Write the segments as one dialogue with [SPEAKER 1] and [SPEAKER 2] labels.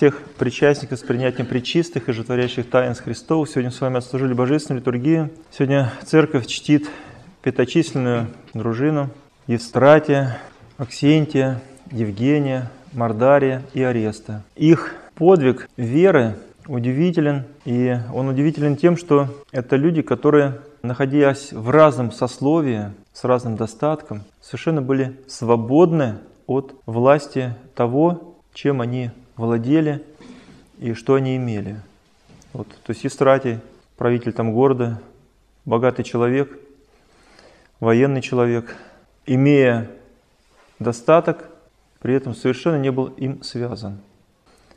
[SPEAKER 1] всех причастников с принятием причистых и животворящих таинств Христов. Сегодня с вами отслужили Божественную литургию. Сегодня Церковь чтит пяточисленную дружину Евстратия, Аксентия, Евгения, Мардария и Ареста. Их подвиг веры удивителен, и он удивителен тем, что это люди, которые, находясь в разном сословии, с разным достатком, совершенно были свободны от власти того, чем они владели и что они имели. Вот, то есть Истратий, правитель там города, богатый человек, военный человек, имея достаток, при этом совершенно не был им связан.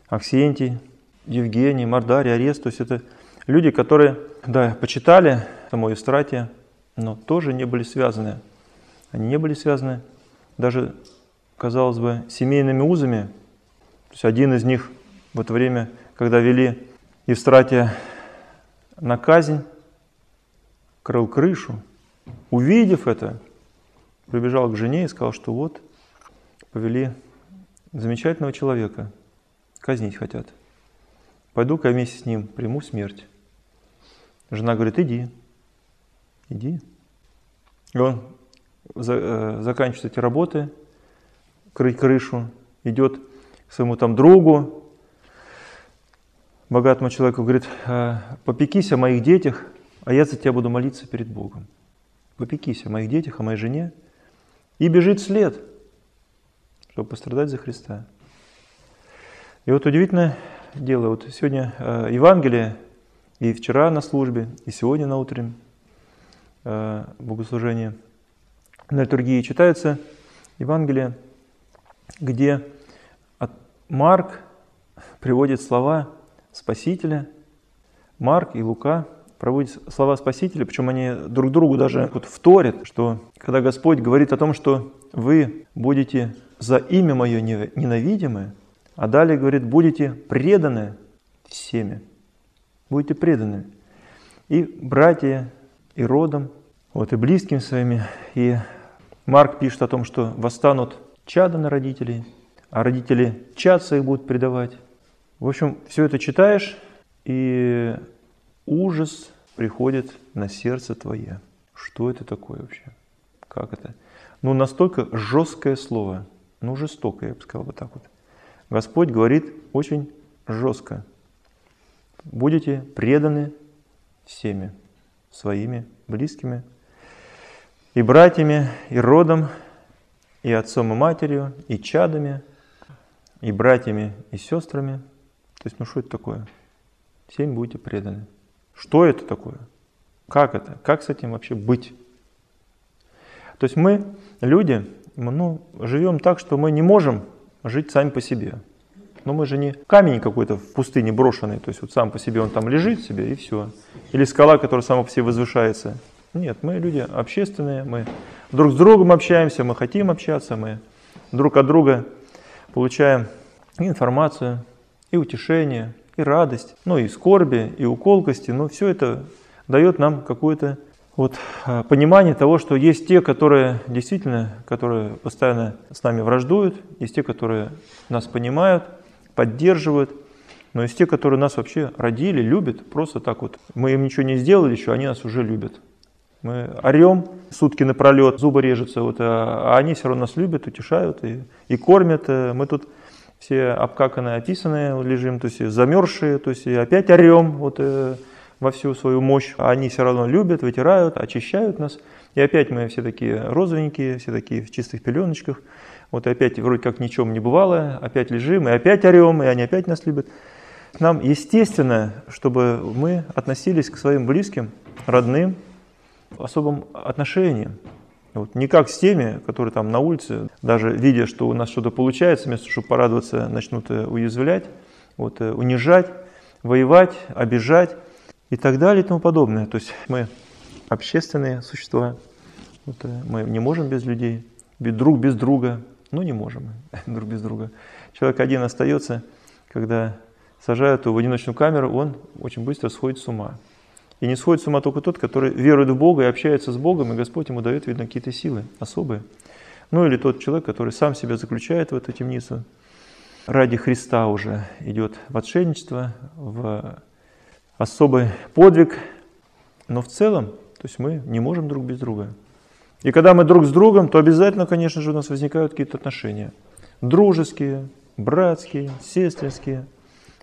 [SPEAKER 1] Аксентий, Евгений, Мардарий, Арест, то есть это люди, которые, да, почитали само Истратия, но тоже не были связаны. Они не были связаны даже, казалось бы, семейными узами. То есть один из них в это время, когда вели Евстратия на казнь, крыл крышу, увидев это, прибежал к жене и сказал, что вот, повели замечательного человека, казнить хотят. Пойду-ка вместе с ним приму смерть. Жена говорит, иди, иди. И он э, заканчивает эти работы, крыть крышу, идет своему там другу, богатому человеку, говорит, «Э, попекись о моих детях, а я за тебя буду молиться перед Богом. Попекись о моих детях, о моей жене. И бежит вслед, чтобы пострадать за Христа. И вот удивительное дело, вот сегодня э, Евангелие, и вчера на службе, и сегодня на утреннем э, богослужении, на литургии читается Евангелие, где Марк приводит слова Спасителя, Марк и Лука проводят слова Спасителя, причем они друг другу даже вот вторят, что когда Господь говорит о том, что вы будете за имя Мое ненавидимы, а далее говорит, будете преданы всеми. Будете преданы. И братья, и родом, вот, и близким своими. И Марк пишет о том, что восстанут чада на родителей, а родители чад своих будут предавать. В общем, все это читаешь, и ужас приходит на сердце твое. Что это такое вообще? Как это? Ну, настолько жесткое слово, ну, жестокое, я бы сказал вот так вот. Господь говорит очень жестко. Будете преданы всеми своими близкими, и братьями, и родом, и отцом, и матерью, и чадами, и братьями, и сестрами. То есть, ну что это такое? Всем будете преданы. Что это такое? Как это? Как с этим вообще быть? То есть мы, люди, ну, живем так, что мы не можем жить сами по себе. Но мы же не камень какой-то в пустыне брошенный, то есть вот сам по себе он там лежит себе и все. Или скала, которая сама по себе возвышается. Нет, мы люди общественные, мы друг с другом общаемся, мы хотим общаться, мы друг от друга получаем информацию, и утешение, и радость, ну и скорби, и уколкости, но все это дает нам какое-то вот а, понимание того, что есть те, которые действительно, которые постоянно с нами враждуют, есть те, которые нас понимают, поддерживают, но есть те, которые нас вообще родили, любят, просто так вот. Мы им ничего не сделали еще, они нас уже любят. Мы орем сутки напролет, зубы режутся, вот, а, а они все равно нас любят, утешают и, и кормят. Э, мы тут все обкаканные, описанные лежим, то есть замерзшие, то есть опять орем вот, э, во всю свою мощь. А они все равно любят, вытирают, очищают нас. И опять мы все такие розовенькие, все такие в чистых пеленочках. Вот и опять вроде как ничем не бывало, опять лежим, и опять орем, и они опять нас любят. Нам естественно, чтобы мы относились к своим близким, родным, особым отношением. Вот, не как с теми, которые там на улице, даже видя, что у нас что-то получается, вместо того, чтобы порадоваться, начнут э, уязвлять, вот, э, унижать, воевать, обижать и так далее и тому подобное. То есть мы общественные существа, вот, э, мы не можем без людей, друг без друга, ну не можем друг без друга. Человек один остается, когда сажают его в одиночную камеру, он очень быстро сходит с ума. И не сходит с ума только тот, который верует в Бога и общается с Богом, и Господь ему дает, видно, какие-то силы особые. Ну или тот человек, который сам себя заключает в эту темницу, ради Христа уже идет в отшельничество, в особый подвиг. Но в целом, то есть мы не можем друг без друга. И когда мы друг с другом, то обязательно, конечно же, у нас возникают какие-то отношения. Дружеские, братские, сестринские,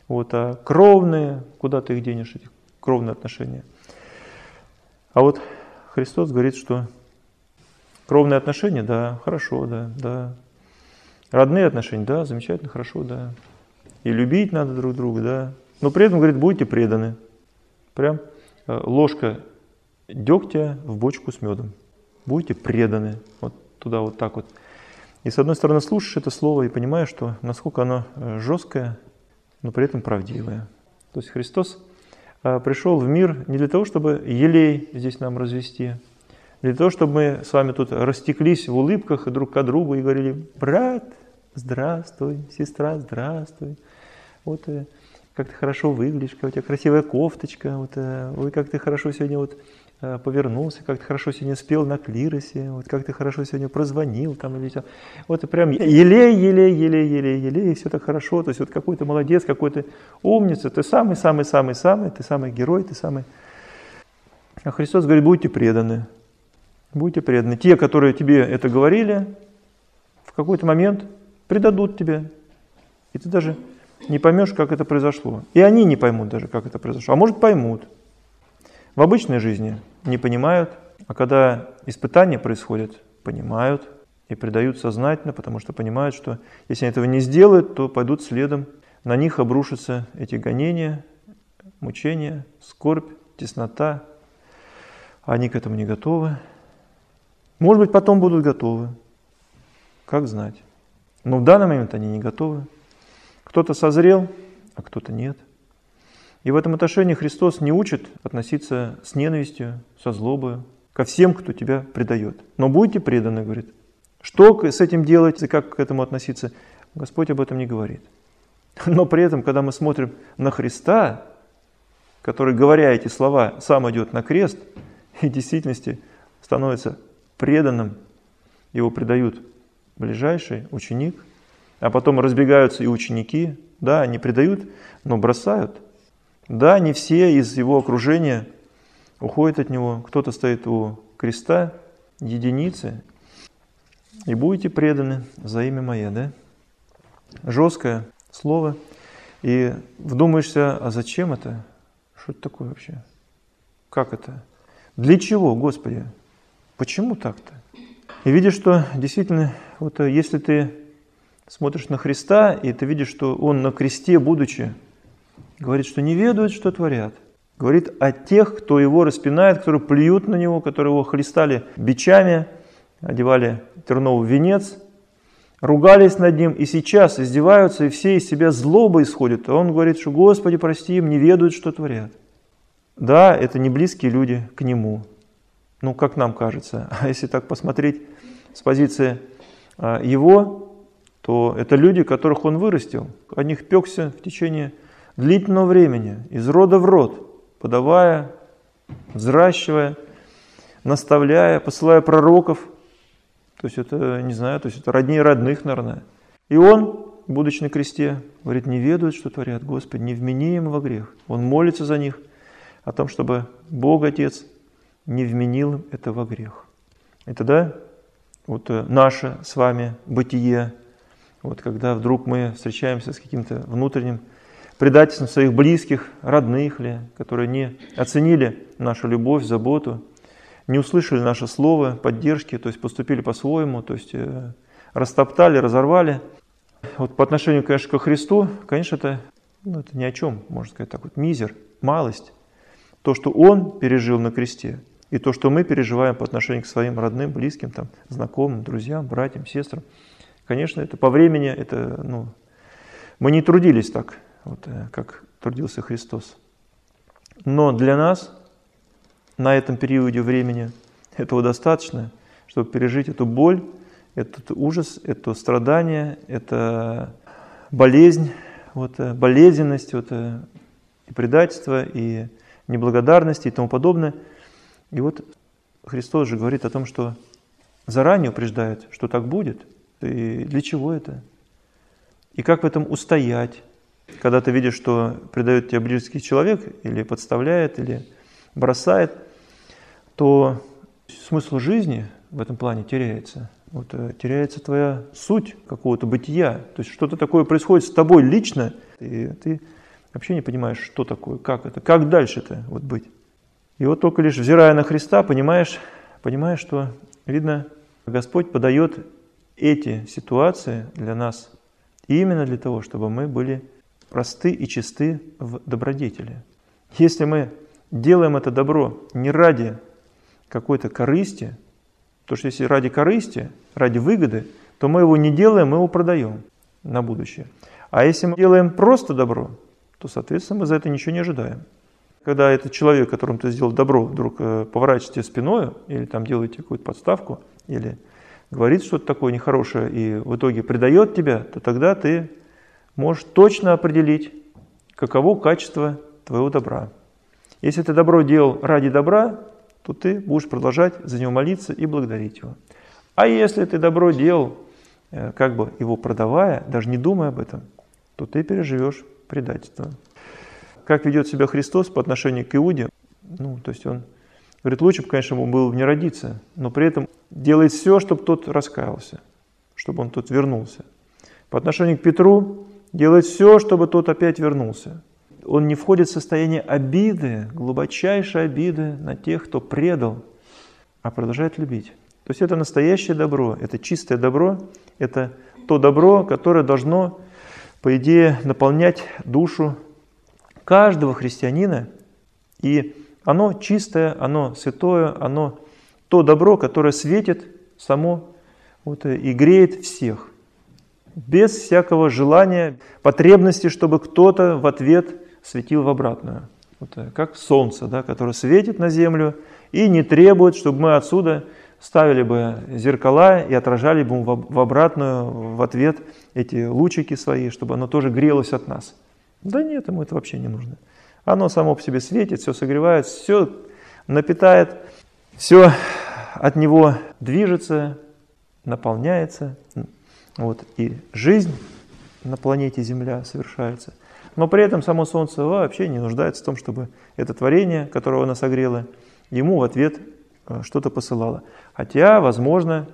[SPEAKER 1] вот, а кровные, куда ты их денешь, эти кровные отношения. А вот Христос говорит, что кровные отношения, да, хорошо, да, да. Родные отношения, да, замечательно, хорошо, да. И любить надо друг друга, да. Но при этом, говорит, будете преданы. Прям э, ложка дегтя в бочку с медом. Будете преданы. Вот туда вот так вот. И с одной стороны слушаешь это слово и понимаешь, что насколько оно э, жесткое, но при этом правдивое. То есть Христос пришел в мир не для того, чтобы елей здесь нам развести, для того, чтобы мы с вами тут растеклись в улыбках друг к другу и говорили, брат, здравствуй, сестра, здравствуй. Вот как ты хорошо выглядишь, какая у тебя красивая кофточка, вот, э, ой, как ты хорошо сегодня вот э, повернулся, как ты хорошо сегодня спел на клиросе, вот как ты хорошо сегодня прозвонил там или там. Вот прям елей, елей, елей, елей, елей, и все так хорошо, то есть вот какой то молодец, какой то умница, ты самый, самый, самый, самый, ты самый герой, ты самый. А Христос говорит, будьте преданы, будьте преданы. Те, которые тебе это говорили, в какой-то момент предадут тебе, и ты даже не поймешь, как это произошло. И они не поймут даже, как это произошло. А может поймут. В обычной жизни не понимают, а когда испытания происходят, понимают и предают сознательно, потому что понимают, что если они этого не сделают, то пойдут следом. На них обрушатся эти гонения, мучения, скорбь, теснота. Они к этому не готовы. Может быть, потом будут готовы. Как знать. Но в данный момент они не готовы. Кто-то созрел, а кто-то нет. И в этом отношении Христос не учит относиться с ненавистью, со злобой ко всем, кто тебя предает. Но будьте преданы, говорит. Что с этим делать и как к этому относиться, Господь об этом не говорит. Но при этом, когда мы смотрим на Христа, который, говоря эти слова, сам идет на крест, и в действительности становится преданным, его предают ближайший ученик – а потом разбегаются и ученики. Да, они предают, но бросают. Да, не все из его окружения уходят от него. Кто-то стоит у креста, единицы. И будете преданы за имя Мое, да? Жесткое слово. И вдумаешься, а зачем это? Что это такое вообще? Как это? Для чего, Господи? Почему так-то? И видишь, что действительно, вот если ты смотришь на Христа, и ты видишь, что Он на кресте, будучи, говорит, что не ведают, что творят. Говорит о тех, кто Его распинает, которые плюют на Него, которые Его хлестали бичами, одевали терновый венец, ругались над Ним, и сейчас издеваются, и все из себя злоба исходят. А Он говорит, что Господи, прости им, не ведают, что творят. Да, это не близкие люди к Нему, ну, как нам кажется. А если так посмотреть с позиции а, Его, то это люди, которых он вырастил, о них пекся в течение длительного времени, из рода в род, подавая, взращивая, наставляя, посылая пророков. То есть это, не знаю, то есть это роднее родных, наверное. И он, будучи на кресте, говорит, не ведают, что творят, Господи, не вмени им во грех. Он молится за них о том, чтобы Бог Отец не вменил им это во грех. И тогда вот э, наше с вами бытие вот когда вдруг мы встречаемся с каким-то внутренним предательством своих близких, родных ли, которые не оценили нашу любовь, заботу, не услышали наше слово, поддержки, то есть поступили по-своему, то есть э, растоптали, разорвали. Вот по отношению, конечно, ко Христу, конечно, это, ну, это ни о чем, можно сказать так вот, мизер, малость. То, что Он пережил на кресте, и то, что мы переживаем по отношению к своим родным, близким, там, знакомым, друзьям, братьям, сестрам – Конечно, это по времени, это, ну, мы не трудились так, вот, э, как трудился Христос. Но для нас на этом периоде времени этого достаточно, чтобы пережить эту боль, этот ужас, это страдание, это болезнь, вот, э, болезненность, вот, э, и предательство, и неблагодарность и тому подобное. И вот Христос же говорит о том, что заранее упреждает, что так будет – и для чего это? и как в этом устоять. Когда ты видишь, что предает тебе близкий человек, или подставляет, или бросает, то смысл жизни в этом плане теряется. Вот, э, теряется твоя суть какого-то бытия. То есть что-то такое происходит с тобой лично, и ты вообще не понимаешь, что такое, как это, как дальше-то вот быть. И вот только лишь взирая на Христа, понимаешь, понимаешь, что, видно, Господь подает эти ситуации для нас именно для того, чтобы мы были просты и чисты в добродетели. Если мы делаем это добро не ради какой-то корысти, то что если ради корысти, ради выгоды, то мы его не делаем, мы его продаем на будущее. А если мы делаем просто добро, то, соответственно, мы за это ничего не ожидаем. Когда этот человек, которому ты сделал добро, вдруг э, поворачивает спиной, или там делает какую-то подставку, или говорит что-то такое нехорошее, и в итоге предает тебя, то тогда ты можешь точно определить, каково качество твоего добра. Если ты добро делал ради добра, то ты будешь продолжать за него молиться и благодарить его. А если ты добро делал, э, как бы его продавая, даже не думая об этом, то ты переживешь предательство. Как ведет себя Христос по отношению к Иуде? Ну, то есть он говорит, лучше бы, конечно, ему было не родиться, но при этом делает все, чтобы тот раскаялся, чтобы он тот вернулся. По отношению к Петру делает все, чтобы тот опять вернулся он не входит в состояние обиды, глубочайшей обиды на тех, кто предал, а продолжает любить. То есть это настоящее добро, это чистое добро, это то добро, которое должно, по идее, наполнять душу каждого христианина. И оно чистое, оно святое, оно то добро, которое светит само вот, и греет всех. Без всякого желания, потребности, чтобы кто-то в ответ светил в обратную. Вот, э, как солнце, да, которое светит на землю и не требует, чтобы мы отсюда ставили бы зеркала и отражали бы в обратную, в ответ эти лучики свои, чтобы оно тоже грелось от нас. Да нет, ему это вообще не нужно. Оно само по себе светит, все согревает, все напитает, все от него движется, наполняется. Вот, и жизнь на планете Земля совершается. Но при этом само Солнце вообще не нуждается в том, чтобы это творение, которого оно согрело, ему в ответ э, что-то посылало. Хотя, возможно,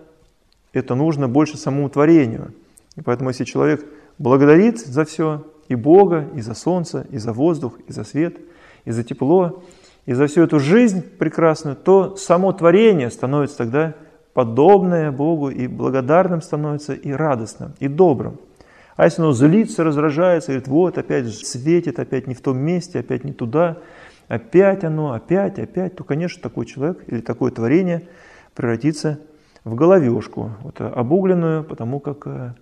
[SPEAKER 1] это нужно больше самому творению. И поэтому, если человек благодарит за все, и Бога, и за солнце, и за воздух, и за свет, и за тепло, и за всю эту жизнь прекрасную, то само творение становится тогда подобное Богу, и благодарным становится, и радостным, и добрым. А если оно злится, раздражается, говорит, вот опять светит, опять не в том месте, опять не туда, опять оно, опять, опять, то, конечно, такой человек или такое творение превратится в головешку, вот, обугленную, потому как э,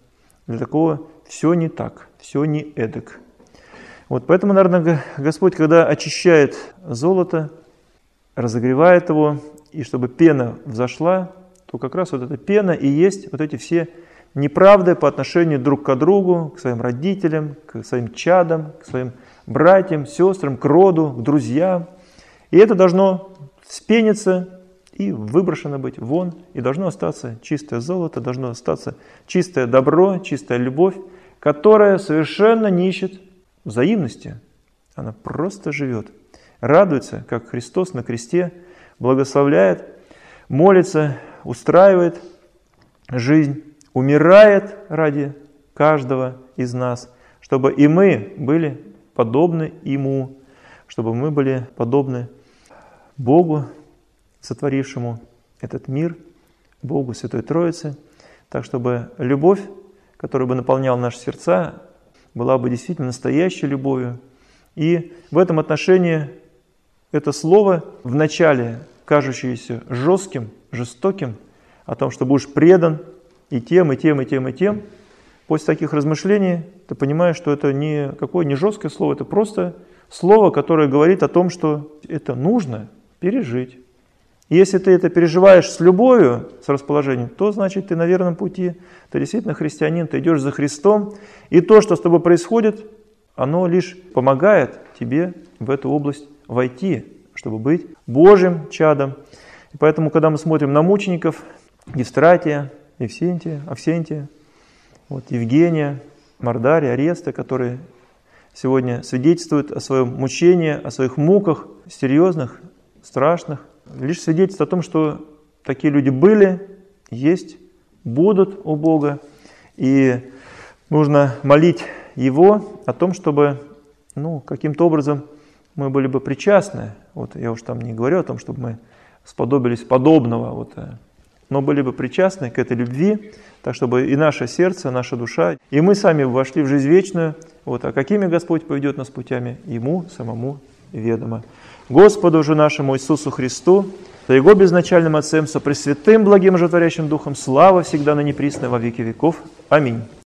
[SPEAKER 1] для такого все не так, все не эдак. Вот поэтому, наверное, Господь, когда очищает золото, разогревает его, и чтобы пена взошла, то как раз вот эта пена и есть вот эти все неправды по отношению друг к другу, к своим родителям, к своим чадам, к своим братьям, сестрам, к роду, к друзьям. И это должно вспениться и выброшено быть вон, и должно остаться чистое золото, должно остаться чистое добро, чистая любовь, которая совершенно не ищет взаимности. Она просто живет, радуется, как Христос на кресте, благословляет, молится, устраивает жизнь умирает ради каждого из нас, чтобы и мы были подобны Ему, чтобы мы были подобны Богу, сотворившему этот мир, Богу Святой Троицы, так чтобы любовь, которая бы наполняла наши сердца, была бы действительно настоящей любовью. И в этом отношении это слово, вначале кажущееся жестким, жестоким, о том, что будешь предан, и тем, и тем, и тем, и тем. После таких размышлений ты понимаешь, что это не какое не жесткое слово, это просто слово, которое говорит о том, что это нужно пережить. И если ты это переживаешь с любовью, с расположением, то значит ты на верном пути, ты действительно христианин, ты идешь за Христом, и то, что с тобой происходит, оно лишь помогает тебе в эту область войти, чтобы быть Божьим чадом. И поэтому, когда мы смотрим на мучеников, Евстратия, Евсентия, Авсентия, вот, Евгения, Мордари, Ареста, которые сегодня свидетельствуют о своем мучении, о своих муках, серьезных, страшных. Лишь свидетельство о том, что такие люди были, есть, будут у Бога. И нужно молить Его о том, чтобы ну, каким-то образом мы были бы причастны. Вот я уж там не говорю о том, чтобы мы сподобились подобного, вот, э, но были бы причастны к этой любви, так чтобы и наше сердце, наша душа, и мы сами вошли в жизнь вечную. Вот, а какими Господь поведет нас путями, Ему самому ведомо. Господу же нашему Иисусу Христу, за Его безначальным Отцем, со Пресвятым, благим, животворящим Духом, слава всегда на неприсно во веки веков. Аминь.